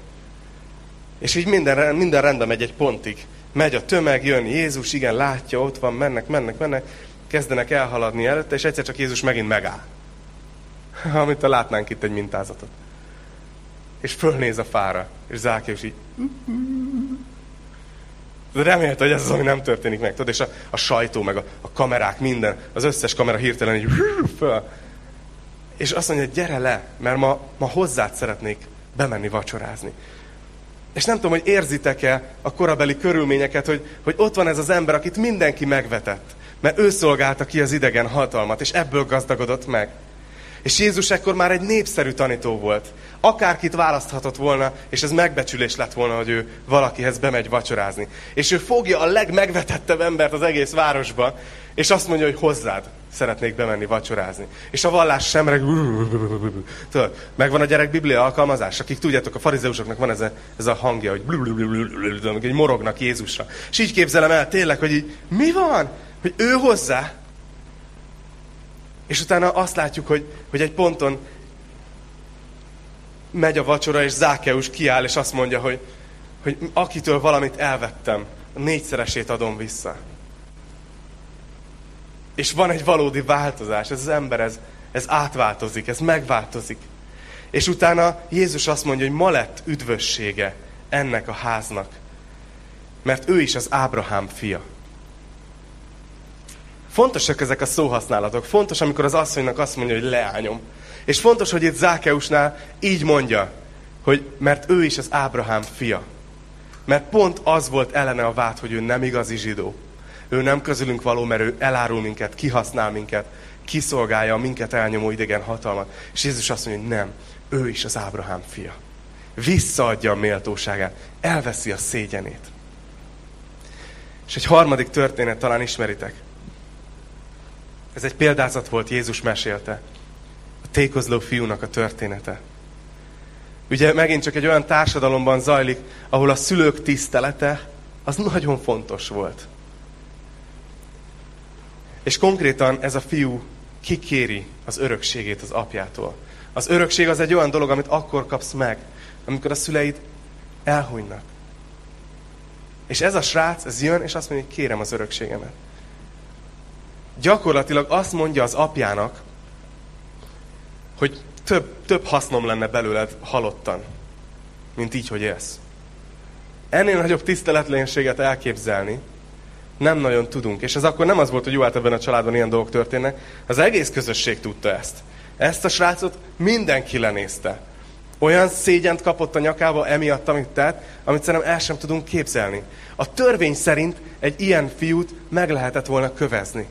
És így minden, minden rendben megy egy pontig. Megy a tömeg, jön Jézus, igen, látja, ott van, mennek, mennek, mennek, kezdenek elhaladni előtte, és egyszer csak Jézus megint megáll. Amit látnánk itt egy mintázatot. És fölnéz a fára, és Zákéus így... De remélte, hogy ez az, ami nem történik meg. Tudod, és a, a sajtó, meg a, a kamerák, minden, az összes kamera hirtelen így föl. És azt mondja, gyere le, mert ma, ma hozzád szeretnék bemenni vacsorázni. És nem tudom, hogy érzitek-e a korabeli körülményeket, hogy, hogy ott van ez az ember, akit mindenki megvetett. Mert ő szolgálta ki az idegen hatalmat, és ebből gazdagodott meg. És Jézus ekkor már egy népszerű tanító volt. Akárkit választhatott volna, és ez megbecsülés lett volna, hogy ő valakihez bemegy vacsorázni. És ő fogja a legmegvetettebb embert az egész városba, és azt mondja, hogy hozzád szeretnék bemenni vacsorázni. És a vallás semreg... Tudod, megvan a gyerek biblia alkalmazás, akik tudjátok, a farizeusoknak van ez a, ez a hangja, hogy egy morognak Jézusra. És így képzelem el tényleg, hogy így, mi van? Hogy ő hozzá? És utána azt látjuk, hogy, hogy egy ponton megy a vacsora, és Zákeus kiáll, és azt mondja, hogy, hogy akitől valamit elvettem, a négyszeresét adom vissza. És van egy valódi változás. Ez az ember, ez, ez átváltozik, ez megváltozik. És utána Jézus azt mondja, hogy ma lett üdvössége ennek a háznak. Mert ő is az Ábrahám fia. Fontosak ezek a szóhasználatok. Fontos, amikor az asszonynak azt mondja, hogy leányom. És fontos, hogy itt Zákeusnál így mondja, hogy mert ő is az Ábrahám fia. Mert pont az volt ellene a vád, hogy ő nem igazi zsidó. Ő nem közülünk való, mert ő elárul minket, kihasznál minket, kiszolgálja a minket elnyomó idegen hatalmat. És Jézus azt mondja, hogy nem, ő is az Ábrahám fia. Visszaadja a méltóságát, elveszi a szégyenét. És egy harmadik történet talán ismeritek. Ez egy példázat volt, Jézus mesélte. A tékozló fiúnak a története. Ugye megint csak egy olyan társadalomban zajlik, ahol a szülők tisztelete az nagyon fontos volt. És konkrétan ez a fiú kikéri az örökségét az apjától. Az örökség az egy olyan dolog, amit akkor kapsz meg, amikor a szüleid elhunynak. És ez a srác, ez jön, és azt mondja, hogy kérem az örökségemet. Gyakorlatilag azt mondja az apjának, hogy több, több hasznom lenne belőled halottan, mint így, hogy élsz. Ennél nagyobb tiszteletlenséget elképzelni, nem nagyon tudunk. És ez akkor nem az volt, hogy jó, hát ebben a családban ilyen dolgok történnek. Az egész közösség tudta ezt. Ezt a srácot mindenki lenézte. Olyan szégyent kapott a nyakába emiatt, amit tett, amit szerintem el sem tudunk képzelni. A törvény szerint egy ilyen fiút meg lehetett volna kövezni.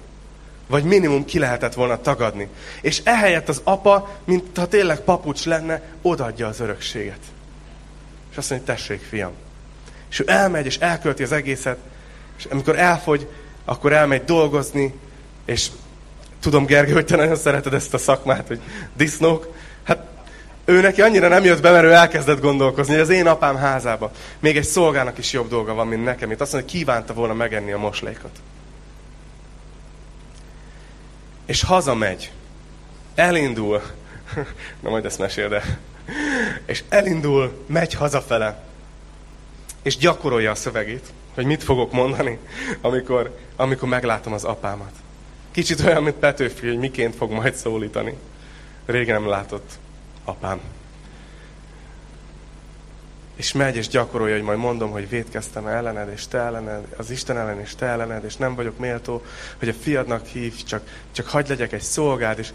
Vagy minimum ki lehetett volna tagadni. És ehelyett az apa, mint ha tényleg papucs lenne, odaadja az örökséget. És azt mondja, tessék, fiam. És ő elmegy, és elkölti az egészet, és amikor elfogy, akkor elmegy dolgozni, és tudom, Gergő, hogy te nagyon szereted ezt a szakmát, hogy disznók. Hát ő neki annyira nem jött be, mert ő elkezdett gondolkozni, hogy az én apám házába még egy szolgának is jobb dolga van, mint nekem. Itt azt mondja, hogy kívánta volna megenni a moslékot. És hazamegy. Elindul. Na majd ezt mesél, de. És elindul, megy hazafele. És gyakorolja a szövegét hogy mit fogok mondani, amikor, amikor meglátom az apámat. Kicsit olyan, mint Petőfi, hogy miként fog majd szólítani. Régen nem látott apám. És megy és gyakorolja, hogy majd mondom, hogy védkeztem ellened, és te ellened, az Isten ellen, és te ellened, és nem vagyok méltó, hogy a fiadnak hívj, csak, csak hagyd legyek egy szolgád, és,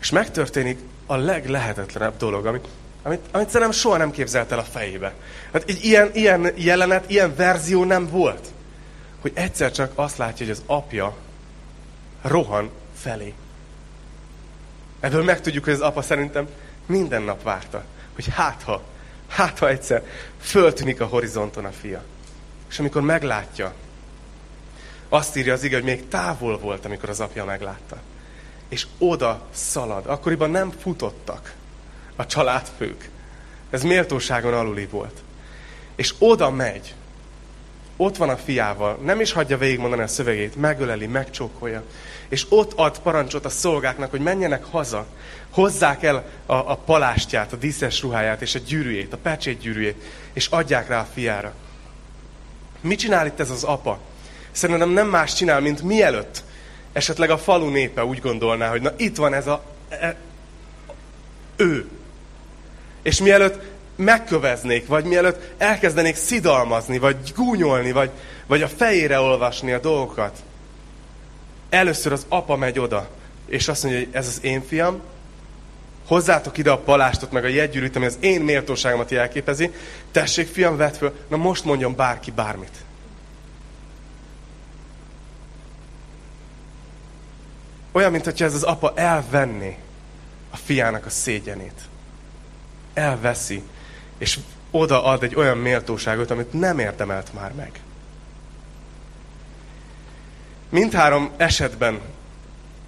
és megtörténik a leglehetetlenebb dolog, amit amit, amit szerintem soha nem képzelt el a fejébe. Hát egy ilyen, ilyen jelenet, ilyen verzió nem volt. Hogy egyszer csak azt látja, hogy az apja rohan felé. Ebből megtudjuk, hogy az apa szerintem minden nap várta, hogy hát ha, hát ha egyszer föltűnik a horizonton a fia. És amikor meglátja, azt írja az ige, hogy még távol volt, amikor az apja meglátta. És oda szalad. Akkoriban nem futottak a családfők. Ez méltóságon aluli volt. És oda megy, ott van a fiával, nem is hagyja végigmondani a szövegét, megöleli, megcsókolja, és ott ad parancsot a szolgáknak, hogy menjenek haza, hozzák el a, a palástját, a díszes ruháját, és a gyűrűjét, a pecsét gyűrűjét, és adják rá a fiára. Mit csinál itt ez az apa? Szerintem nem más csinál, mint mielőtt esetleg a falu népe úgy gondolná, hogy na itt van ez a... E, ő. És mielőtt megköveznék, vagy mielőtt elkezdenék szidalmazni, vagy gúnyolni, vagy, vagy a fejére olvasni a dolgokat, először az apa megy oda, és azt mondja, hogy ez az én fiam, hozzátok ide a palástot, meg a jegygyűrűt, ami az én méltóságomat jelképezi, tessék, fiam, vedd föl, na most mondjon bárki bármit. Olyan, mintha ez az apa elvenné a fiának a szégyenét. Elveszi, és odaad egy olyan méltóságot, amit nem érdemelt már meg. Mindhárom esetben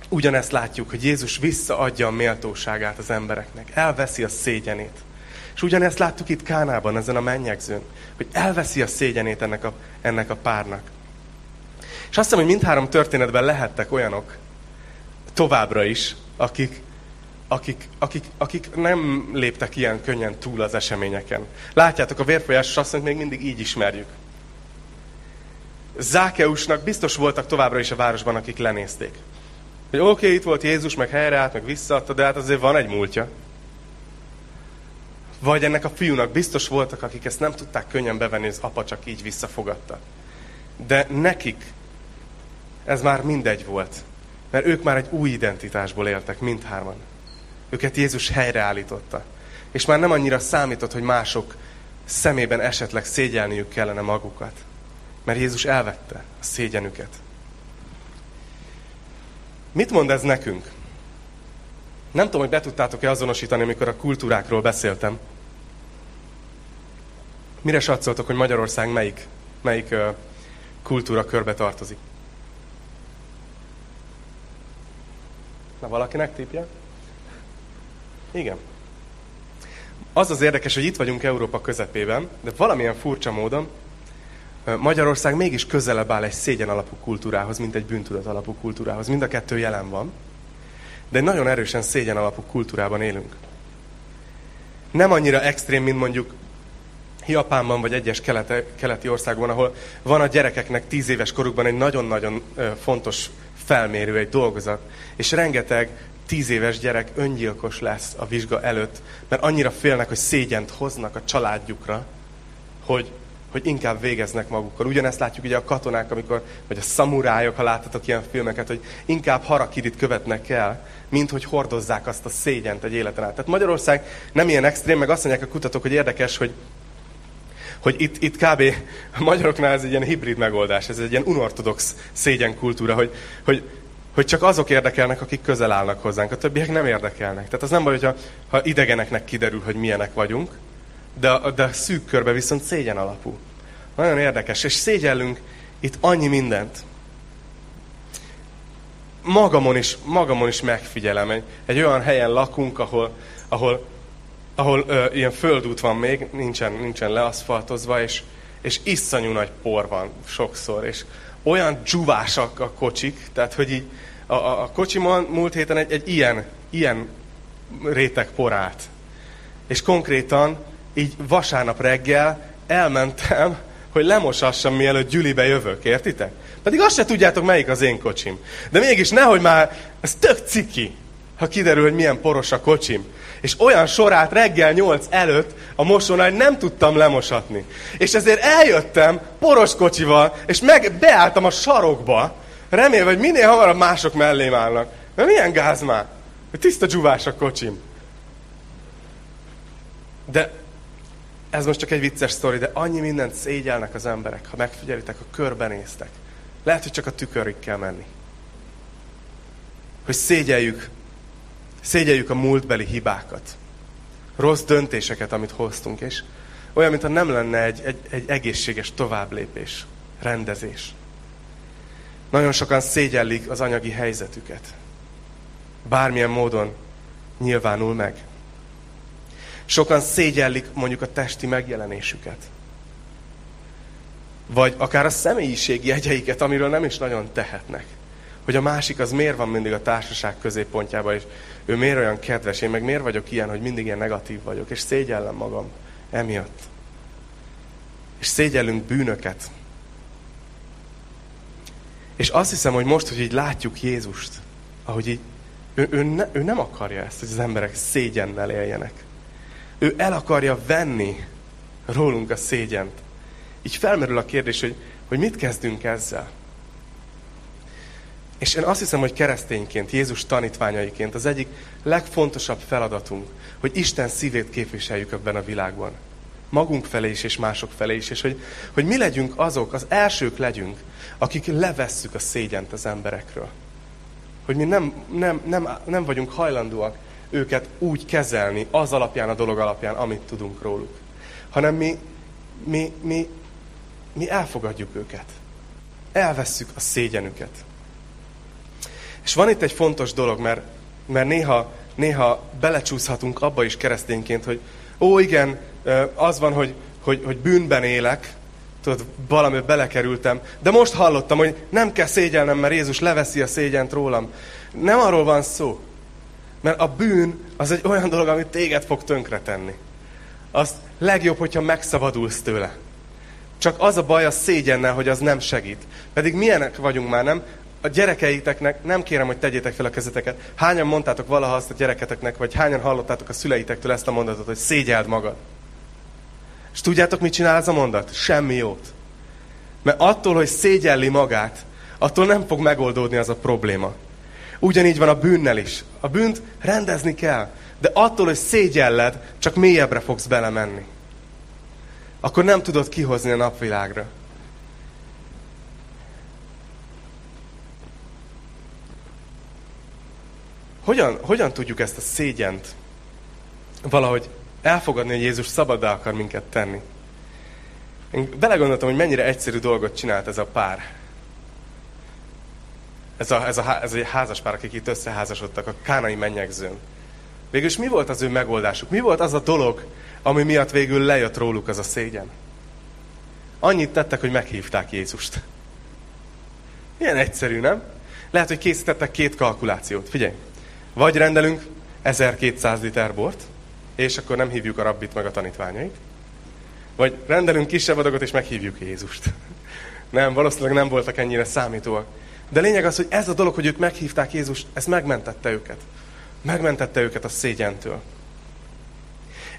ugyanezt látjuk, hogy Jézus visszaadja a méltóságát az embereknek, elveszi a szégyenét. És ugyanezt láttuk itt Kánában, ezen a mennyegzőn, hogy elveszi a szégyenét ennek a, ennek a párnak. És azt hiszem, hogy mindhárom történetben lehettek olyanok, továbbra is, akik, akik, akik, akik nem léptek ilyen könnyen túl az eseményeken. Látjátok, a vérfolyásos asszonyt még mindig így ismerjük. Zákeusnak biztos voltak továbbra is a városban, akik lenézték. Hogy oké, okay, itt volt Jézus, meg helyreállt, meg visszaadta, de hát azért van egy múltja. Vagy ennek a fiúnak biztos voltak, akik ezt nem tudták könnyen bevenni, az apa csak így visszafogadta. De nekik ez már mindegy volt. Mert ők már egy új identitásból éltek, mindhárman. Őket Jézus helyreállította. És már nem annyira számított, hogy mások szemében esetleg szégyelniük kellene magukat. Mert Jézus elvette a szégyenüket. Mit mond ez nekünk? Nem tudom, hogy be tudtátok-e azonosítani, amikor a kultúrákról beszéltem. Mire satszoltok, hogy Magyarország melyik, melyik kultúra körbe tartozik? Na, valakinek tipje? Igen. Az az érdekes, hogy itt vagyunk Európa közepében, de valamilyen furcsa módon Magyarország mégis közelebb áll egy szégyen alapú kultúrához, mint egy bűntudat alapú kultúrához. Mind a kettő jelen van, de egy nagyon erősen szégyen alapú kultúrában élünk. Nem annyira extrém, mint mondjuk Japánban vagy egyes kelete, keleti országban, ahol van a gyerekeknek tíz éves korukban egy nagyon-nagyon fontos felmérő, egy dolgozat, és rengeteg tíz éves gyerek öngyilkos lesz a vizsga előtt, mert annyira félnek, hogy szégyent hoznak a családjukra, hogy, hogy inkább végeznek magukkal. Ugyanezt látjuk ugye a katonák, amikor, vagy a szamurájok, ha láttatok ilyen filmeket, hogy inkább harakidit követnek el, mint hogy hordozzák azt a szégyent egy életen át. Tehát Magyarország nem ilyen extrém, meg azt mondják a kutatók, hogy érdekes, hogy hogy itt, itt kb. a magyaroknál ez egy ilyen hibrid megoldás, ez egy ilyen unortodox szégyenkultúra, hogy, hogy hogy csak azok érdekelnek, akik közel állnak hozzánk, a többiek nem érdekelnek. Tehát az nem baj, hogyha, ha idegeneknek kiderül, hogy milyenek vagyunk, de, de szűk körbe viszont szégyen alapú. Nagyon érdekes, és szégyellünk itt annyi mindent. Magamon is, magamon is megfigyelem, egy, egy olyan helyen lakunk, ahol, ahol, ahol ö, ilyen földút van még, nincsen, nincsen leaszfaltozva, és, és iszonyú nagy por van sokszor, és olyan dzsuvásak a kocsik, tehát hogy így a, a, a kocsimon múlt héten egy, egy ilyen, ilyen réteg porát. És konkrétan így vasárnap reggel elmentem, hogy lemosassam, mielőtt Gyülibe jövök, értitek? Pedig azt se tudjátok, melyik az én kocsim. De mégis nehogy már, ez tök ciki, ha kiderül, hogy milyen poros a kocsim és olyan sorát reggel nyolc előtt a mosónál nem tudtam lemosatni. És ezért eljöttem poros kocsival, és meg beálltam a sarokba, remélve, hogy minél hamarabb mások mellém állnak. Mert milyen gáz már? Tiszta dzsuvás a kocsim. De ez most csak egy vicces sztori, de annyi mindent szégyelnek az emberek, ha megfigyelitek, ha körbenéztek. Lehet, hogy csak a tükörig kell menni. Hogy szégyeljük Szégyeljük a múltbeli hibákat, rossz döntéseket, amit hoztunk, és olyan, mintha nem lenne egy, egy, egy egészséges továbblépés, rendezés. Nagyon sokan szégyellik az anyagi helyzetüket. Bármilyen módon nyilvánul meg. Sokan szégyellik mondjuk a testi megjelenésüket. vagy akár a személyiségi jegyeiket, amiről nem is nagyon tehetnek. Hogy a másik az miért van mindig a társaság középpontjában, és ő miért olyan kedves, én meg miért vagyok ilyen, hogy mindig ilyen negatív vagyok, és szégyellem magam emiatt. És szégyellünk bűnöket. És azt hiszem, hogy most, hogy így látjuk Jézust, ahogy így, ő, ő, ne, ő nem akarja ezt, hogy az emberek szégyennel éljenek. Ő el akarja venni rólunk a szégyent. Így felmerül a kérdés, hogy, hogy mit kezdünk ezzel. És én azt hiszem, hogy keresztényként, Jézus tanítványaiként az egyik legfontosabb feladatunk, hogy Isten szívét képviseljük ebben a világban. Magunk felé is, és mások felé is. És hogy, hogy mi legyünk azok, az elsők legyünk, akik levesszük a szégyent az emberekről. Hogy mi nem, nem, nem, nem vagyunk hajlandóak őket úgy kezelni, az alapján, a dolog alapján, amit tudunk róluk. Hanem mi, mi, mi, mi elfogadjuk őket. Elvesszük a szégyenüket. És van itt egy fontos dolog, mert, mert néha, néha belecsúszhatunk abba is keresztényként, hogy ó igen, az van, hogy, hogy, hogy bűnben élek, tudod, valami belekerültem, de most hallottam, hogy nem kell szégyelnem, mert Jézus leveszi a szégyent rólam. Nem arról van szó. Mert a bűn az egy olyan dolog, amit téged fog tönkretenni. Azt legjobb, hogyha megszabadulsz tőle. Csak az a baj a szégyennel, hogy az nem segít. Pedig milyenek vagyunk már, nem? A gyerekeiteknek nem kérem, hogy tegyétek fel a kezeteket. Hányan mondtátok valaha azt a gyereketeknek, vagy hányan hallottátok a szüleitektől ezt a mondatot, hogy szégyeld magad. És tudjátok, mit csinál ez a mondat? Semmi jót. Mert attól, hogy szégyelli magát, attól nem fog megoldódni az a probléma. Ugyanígy van a bűnnel is. A bűnt rendezni kell, de attól, hogy szégyelled, csak mélyebbre fogsz belemenni. Akkor nem tudod kihozni a napvilágra. Hogyan, hogyan tudjuk ezt a szégyent valahogy elfogadni, hogy Jézus szabaddá akar minket tenni? Én belegondoltam, hogy mennyire egyszerű dolgot csinált ez a pár. Ez, a, ez, a, ez a házas pár, akik itt összeházasodtak a kánai mennyegzőn. Végülis mi volt az ő megoldásuk? Mi volt az a dolog, ami miatt végül lejött róluk az a szégyen? Annyit tettek, hogy meghívták Jézust. Ilyen egyszerű, nem? Lehet, hogy készítettek két kalkulációt. Figyelj! Vagy rendelünk 1200 liter bort, és akkor nem hívjuk a rabbit meg a tanítványait. Vagy rendelünk kisebb adagot, és meghívjuk Jézust. Nem, valószínűleg nem voltak ennyire számítóak. De lényeg az, hogy ez a dolog, hogy ők meghívták Jézust, ez megmentette őket. Megmentette őket a szégyentől.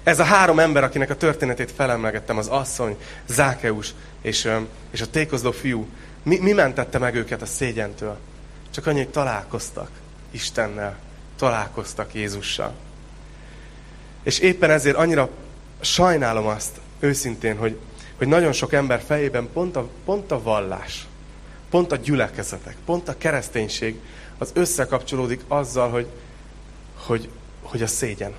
Ez a három ember, akinek a történetét felemlegettem, az asszony, Zákeus és, és a tékozló fiú, mi, mi mentette meg őket a szégyentől? Csak annyi, hogy találkoztak Istennel, találkoztak Jézussal. És éppen ezért annyira sajnálom azt őszintén, hogy, hogy nagyon sok ember fejében pont a, pont a vallás, pont a gyülekezetek, pont a kereszténység az összekapcsolódik azzal, hogy, hogy, hogy a szégyen.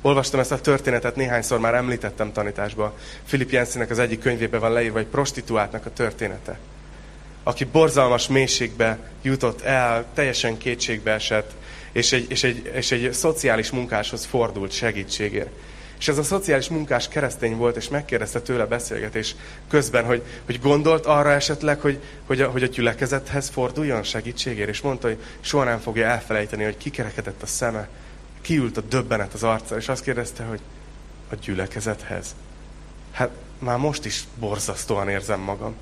Olvastam ezt a történetet, néhányszor már említettem tanításba. Philip Jensennek az egyik könyvében van leírva egy prostituáltnak a története. Aki borzalmas mélységbe jutott el, teljesen kétségbe esett, és egy, és egy, és egy szociális munkáshoz fordult segítségért. És ez a szociális munkás keresztény volt, és megkérdezte tőle beszélgetés közben, hogy, hogy gondolt arra esetleg, hogy, hogy, a, hogy a gyülekezethez forduljon segítségért, és mondta, hogy soha nem fogja elfelejteni, hogy kikerekedett a szeme, kiült a döbbenet az arca, és azt kérdezte, hogy a gyülekezethez. Hát már most is borzasztóan érzem magam.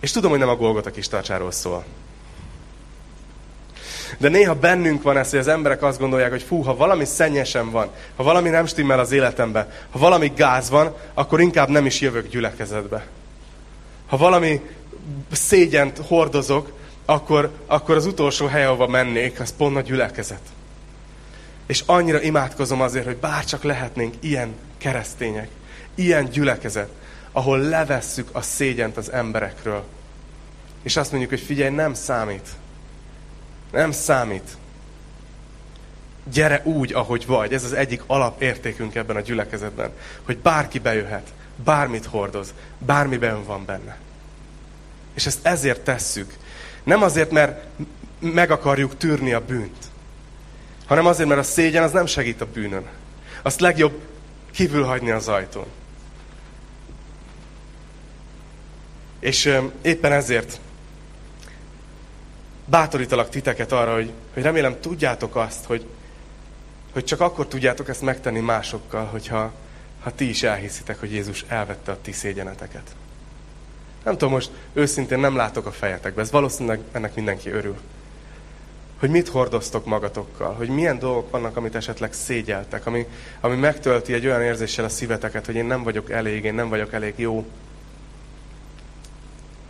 És tudom, hogy nem a Golgota kis tartsáról szól. De néha bennünk van ez, hogy az emberek azt gondolják, hogy fú, ha valami szennyesen van, ha valami nem stimmel az életemben, ha valami gáz van, akkor inkább nem is jövök gyülekezetbe. Ha valami szégyent hordozok, akkor, akkor az utolsó hely, ahova mennék, az pont a gyülekezet. És annyira imádkozom azért, hogy bárcsak lehetnénk ilyen keresztények, ilyen gyülekezet, ahol levesszük a szégyent az emberekről. És azt mondjuk, hogy figyelj, nem számít. Nem számít. Gyere úgy, ahogy vagy. Ez az egyik alapértékünk ebben a gyülekezetben. Hogy bárki bejöhet, bármit hordoz, bármiben van benne. És ezt ezért tesszük. Nem azért, mert meg akarjuk tűrni a bűnt, hanem azért, mert a szégyen az nem segít a bűnön. Azt legjobb kívül hagyni az ajtón. És éppen ezért bátorítalak titeket arra, hogy, hogy remélem tudjátok azt, hogy, hogy csak akkor tudjátok ezt megtenni másokkal, hogyha ha ti is elhiszitek, hogy Jézus elvette a ti szégyeneteket. Nem tudom, most őszintén nem látok a fejetekbe, ez valószínűleg ennek mindenki örül. Hogy mit hordoztok magatokkal, hogy milyen dolgok vannak, amit esetleg szégyeltek, ami, ami megtölti egy olyan érzéssel a szíveteket, hogy én nem vagyok elég, én nem vagyok elég jó.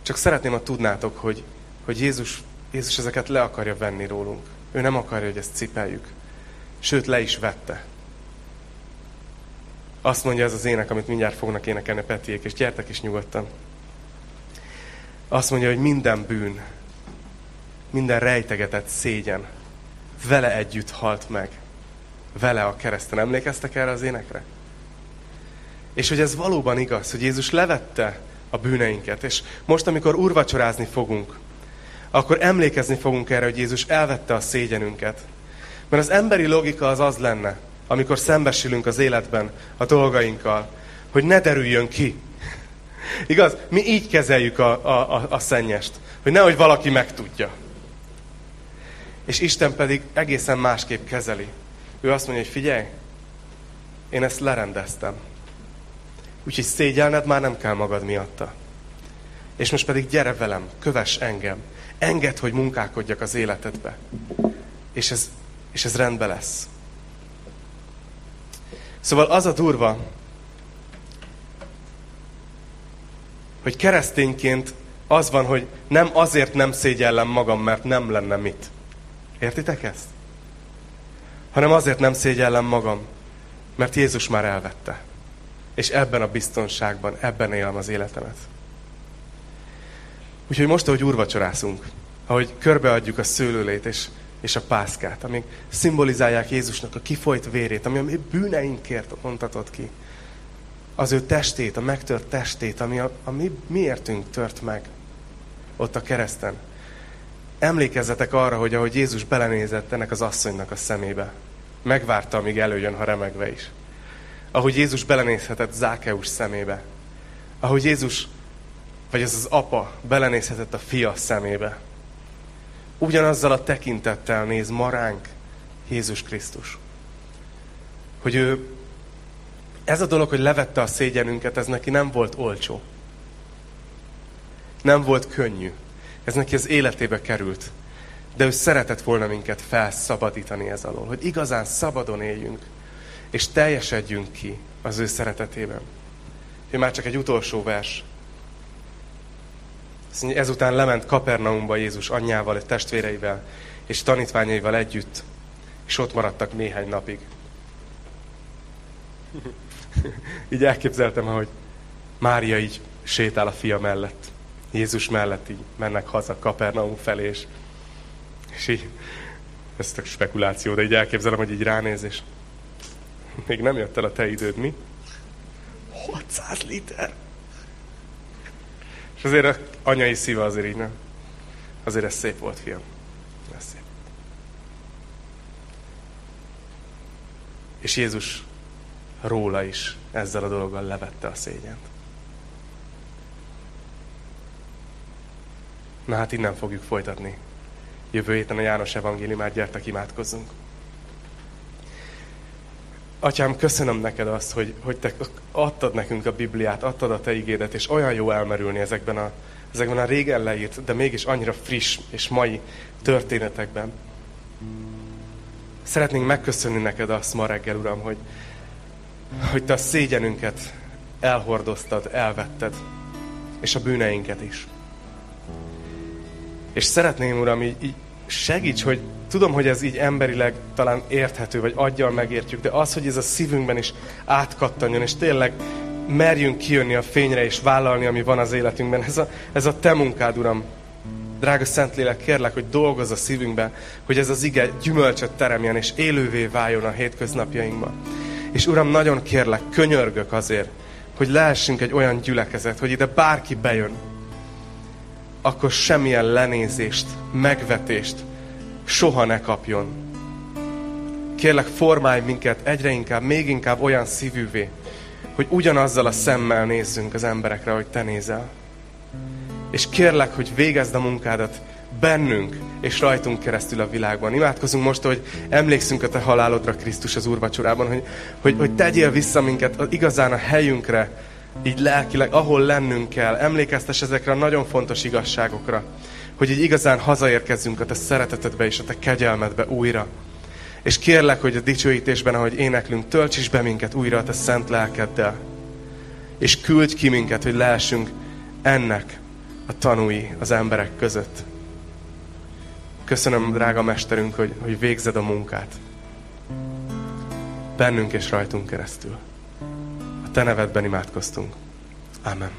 Csak szeretném, ha tudnátok, hogy, hogy Jézus, Jézus ezeket le akarja venni rólunk. Ő nem akarja, hogy ezt cipeljük. Sőt, le is vette. Azt mondja ez az ének, amit mindjárt fognak énekelni a Petiék, és gyertek is nyugodtan. Azt mondja, hogy minden bűn, minden rejtegetett szégyen vele együtt halt meg. Vele a kereszten. Emlékeztek erre az énekre? És hogy ez valóban igaz, hogy Jézus levette a bűneinket. És most, amikor urvacsorázni fogunk, akkor emlékezni fogunk erre, hogy Jézus elvette a szégyenünket. Mert az emberi logika az az lenne, amikor szembesülünk az életben a dolgainkkal, hogy ne derüljön ki. Igaz? Mi így kezeljük a, a, a, a szennyest, hogy nehogy valaki megtudja. És Isten pedig egészen másképp kezeli. Ő azt mondja, hogy figyelj, én ezt lerendeztem. Úgyhogy szégyelned már nem kell magad miatta. És most pedig gyere velem, kövess engem. Engedd, hogy munkálkodjak az életedbe. És ez, és ez rendben lesz. Szóval az a durva, hogy keresztényként az van, hogy nem azért nem szégyellem magam, mert nem lenne mit. Értitek ezt? Hanem azért nem szégyellem magam, mert Jézus már elvette. És ebben a biztonságban, ebben élem az életemet. Úgyhogy most, ahogy úrvacsorászunk, ahogy körbeadjuk a szőlőlét és, és a pászkát, amik szimbolizálják Jézusnak a kifolyt vérét, ami a mi bűneinkért ontatott ki, az ő testét, a megtört testét, ami a, a mi miértünk tört meg ott a kereszten. Emlékezzetek arra, hogy ahogy Jézus belenézett ennek az asszonynak a szemébe, megvárta, amíg előjön, ha remegve is. Ahogy Jézus belenézhetett Zákeus szemébe. Ahogy Jézus, vagy ez az apa belenézhetett a fia szemébe. Ugyanazzal a tekintettel néz maránk Jézus Krisztus. Hogy ő ez a dolog, hogy levette a szégyenünket, ez neki nem volt olcsó. Nem volt könnyű. Ez neki az életébe került. De ő szeretett volna minket felszabadítani ez alól, hogy igazán szabadon éljünk, és teljesedjünk ki az ő szeretetében. Én már csak egy utolsó vers. Ezután lement Kapernaumba Jézus anyjával, testvéreivel és tanítványaival együtt, és ott maradtak néhány napig. így elképzeltem, hogy Mária így sétál a fia mellett. Jézus mellett így mennek haza Kapernaum felé, és, és így, ez a spekuláció, de így elképzelem, hogy így ránéz, és még nem jött el a te időd, mi? 600 liter! És azért a anyai szíve azért így, nem? Azért ez szép volt, fiam. Ez szép. És Jézus róla is ezzel a dologgal levette a szégyent. Na hát innen fogjuk folytatni. Jövő héten a János evangéliumát gyertek imádkozzunk. Atyám, köszönöm neked azt, hogy, hogy te adtad nekünk a Bibliát, adtad a te igédet, és olyan jó elmerülni ezekben a, ezekben a régen leírt, de mégis annyira friss és mai történetekben. Szeretnénk megköszönni neked azt ma reggel, Uram, hogy, hogy te a szégyenünket elhordoztad, elvetted, és a bűneinket is. És szeretném, Uram, így, így segíts, hogy tudom, hogy ez így emberileg talán érthető, vagy aggyal megértjük, de az, hogy ez a szívünkben is átkattanjon, és tényleg merjünk kijönni a fényre, és vállalni, ami van az életünkben. Ez a, ez a te munkád, Uram. Drága Szentlélek, kérlek, hogy dolgozz a szívünkben, hogy ez az ige gyümölcsöt teremjen, és élővé váljon a hétköznapjainkban. És Uram, nagyon kérlek, könyörgök azért, hogy lehessünk egy olyan gyülekezet, hogy ide bárki bejön, akkor semmilyen lenézést, megvetést soha ne kapjon. Kérlek, formálj minket egyre inkább, még inkább olyan szívűvé, hogy ugyanazzal a szemmel nézzünk az emberekre, hogy te nézel. És kérlek, hogy végezd a munkádat bennünk és rajtunk keresztül a világban. Imádkozunk most, hogy emlékszünk a Te halálodra, Krisztus az úrvacsorában, hogy, hogy, hogy tegyél vissza minket igazán a helyünkre, így lelkileg, ahol lennünk kell. Emlékeztes ezekre a nagyon fontos igazságokra, hogy így igazán hazaérkezzünk a Te szeretetedbe és a Te kegyelmedbe újra. És kérlek, hogy a dicsőítésben, ahogy éneklünk, tölts is be minket újra a Te szent lelkeddel. És küldj ki minket, hogy lehessünk ennek a tanúi az emberek között. Köszönöm, drága mesterünk, hogy, hogy végzed a munkát. Bennünk és rajtunk keresztül. A te nevedben imádkoztunk. Amen.